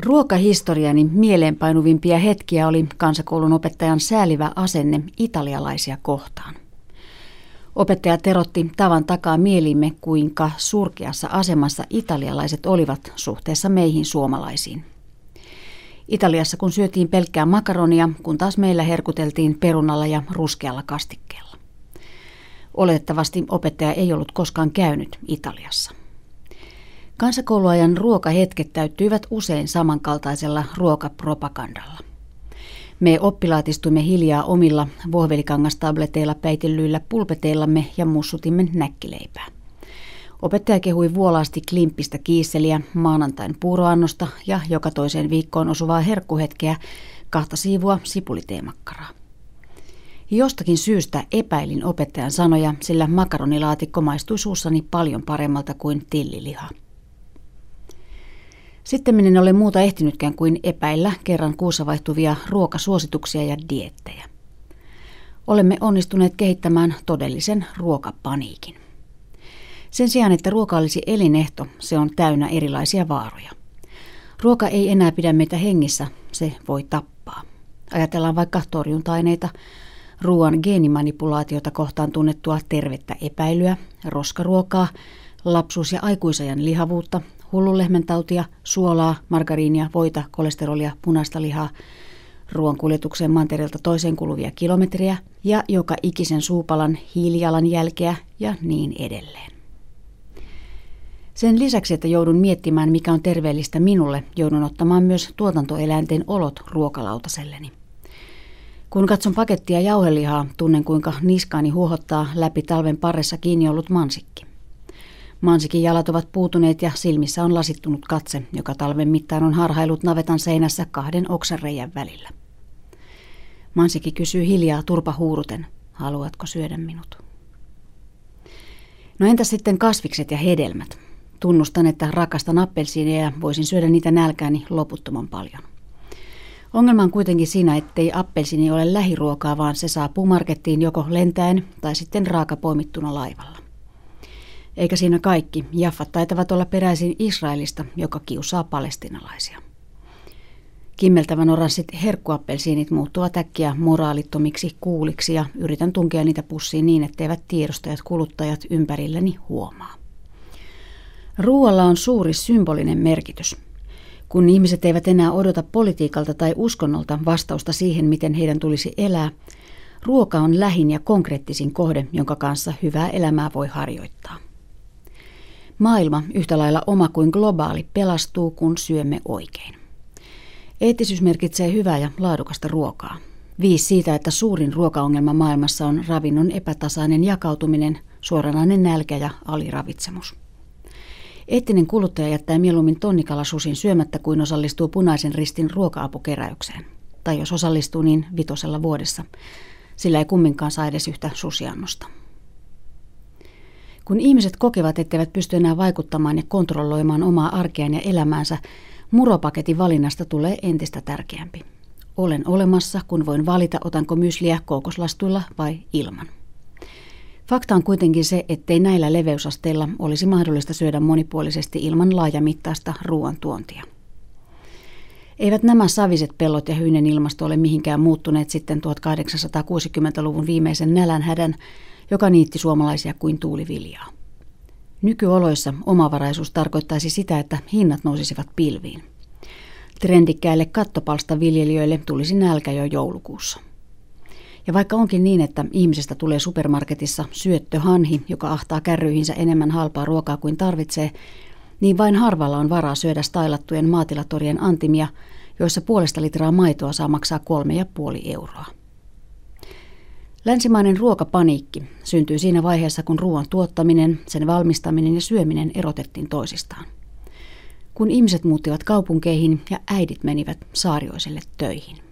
Ruokahistoriani mieleenpainuvimpia hetkiä oli kansakoulun opettajan säälivä asenne italialaisia kohtaan. Opettaja terotti tavan takaa mielimme, kuinka surkeassa asemassa italialaiset olivat suhteessa meihin suomalaisiin. Italiassa kun syötiin pelkkää makaronia, kun taas meillä herkuteltiin perunalla ja ruskealla kastikkeella. Oletettavasti opettaja ei ollut koskaan käynyt Italiassa. Kansakouluajan ruokahetket täyttyivät usein samankaltaisella ruokapropagandalla. Me oppilaatistuimme hiljaa omilla vohvelikangastableteilla päitellyillä pulpeteillamme ja mussutimme näkkileipää. Opettaja kehui vuolaasti klimppistä kiisseliä, maanantain puuroannosta ja joka toiseen viikkoon osuvaa herkkuhetkeä, kahta siivua sipuliteemakkaraa. Jostakin syystä epäilin opettajan sanoja, sillä makaronilaatikko maistui suussani paljon paremmalta kuin tilliliha. Sitten minä en ole muuta ehtinytkään kuin epäillä kerran kuussa vaihtuvia ruokasuosituksia ja diettejä. Olemme onnistuneet kehittämään todellisen ruokapaniikin. Sen sijaan, että ruoka olisi elinehto, se on täynnä erilaisia vaaroja. Ruoka ei enää pidä meitä hengissä, se voi tappaa. Ajatellaan vaikka torjunta-aineita, ruoan geenimanipulaatiota kohtaan tunnettua tervettä epäilyä, roskaruokaa, lapsuus- ja aikuisajan lihavuutta, hullunlehmäntautia, suolaa, margariinia, voita, kolesterolia, punaista lihaa, ruoan kuljetukseen mantereelta toiseen kuluvia kilometriä ja joka ikisen suupalan hiilijalanjälkeä ja niin edelleen. Sen lisäksi, että joudun miettimään, mikä on terveellistä minulle, joudun ottamaan myös tuotantoeläinten olot ruokalautaselleni. Kun katson pakettia jauhelihaa, tunnen kuinka niskaani huohottaa läpi talven paressa kiinni ollut mansikki. Mansikin jalat ovat puutuneet ja silmissä on lasittunut katse, joka talven mittaan on harhailut navetan seinässä kahden oksareijän välillä. Mansiki kysyy hiljaa turpa huuruten, haluatko syödä minut? No entä sitten kasvikset ja hedelmät? Tunnustan, että rakastan appelsiineja ja voisin syödä niitä nälkääni loputtoman paljon. Ongelma on kuitenkin siinä, ettei appelsiini ole lähiruokaa, vaan se saapuu markettiin joko lentäen tai sitten raakapoimittuna laivalla. Eikä siinä kaikki. Jaffat taitavat olla peräisin Israelista, joka kiusaa palestinalaisia. Kimmeltävän oranssit herkkuappelsiinit muuttuvat äkkiä moraalittomiksi kuuliksi ja yritän tunkea niitä pussiin niin, etteivät tiedostajat kuluttajat ympärilläni huomaa. Ruoalla on suuri symbolinen merkitys. Kun ihmiset eivät enää odota politiikalta tai uskonnolta vastausta siihen, miten heidän tulisi elää, ruoka on lähin ja konkreettisin kohde, jonka kanssa hyvää elämää voi harjoittaa. Maailma, yhtä lailla oma kuin globaali, pelastuu, kun syömme oikein. Eettisyys merkitsee hyvää ja laadukasta ruokaa. Viisi siitä, että suurin ruokaongelma maailmassa on ravinnon epätasainen jakautuminen, suoranainen nälkä ja aliravitsemus. Eettinen kuluttaja jättää mieluummin tonnikalasusin syömättä kuin osallistuu punaisen ristin ruoka-apukeräykseen. Tai jos osallistuu, niin vitosella vuodessa. Sillä ei kumminkaan saa edes yhtä susiannosta. Kun ihmiset kokevat, etteivät pysty enää vaikuttamaan ja kontrolloimaan omaa arkeaan ja elämäänsä, muropaketin valinnasta tulee entistä tärkeämpi. Olen olemassa, kun voin valita, otanko mysliä koukoslastuilla vai ilman. Fakta on kuitenkin se, ettei näillä leveysasteilla olisi mahdollista syödä monipuolisesti ilman laajamittaista ruoantuontia. Eivät nämä saviset pellot ja hyynen ilmasto ole mihinkään muuttuneet sitten 1860-luvun viimeisen nälänhädän, joka niitti suomalaisia kuin tuuliviljaa. Nykyoloissa omavaraisuus tarkoittaisi sitä, että hinnat nousisivat pilviin. Trendikkäille kattopalsta viljelijöille tulisi nälkä jo joulukuussa. Ja vaikka onkin niin, että ihmisestä tulee supermarketissa syöttöhanhi, joka ahtaa kärryihinsä enemmän halpaa ruokaa kuin tarvitsee, niin vain harvalla on varaa syödä stailattujen maatilatorien antimia, joissa puolesta litraa maitoa saa maksaa kolme ja puoli euroa. Länsimainen ruokapaniikki syntyi siinä vaiheessa, kun ruoan tuottaminen, sen valmistaminen ja syöminen erotettiin toisistaan. Kun ihmiset muuttivat kaupunkeihin ja äidit menivät saarioiselle töihin.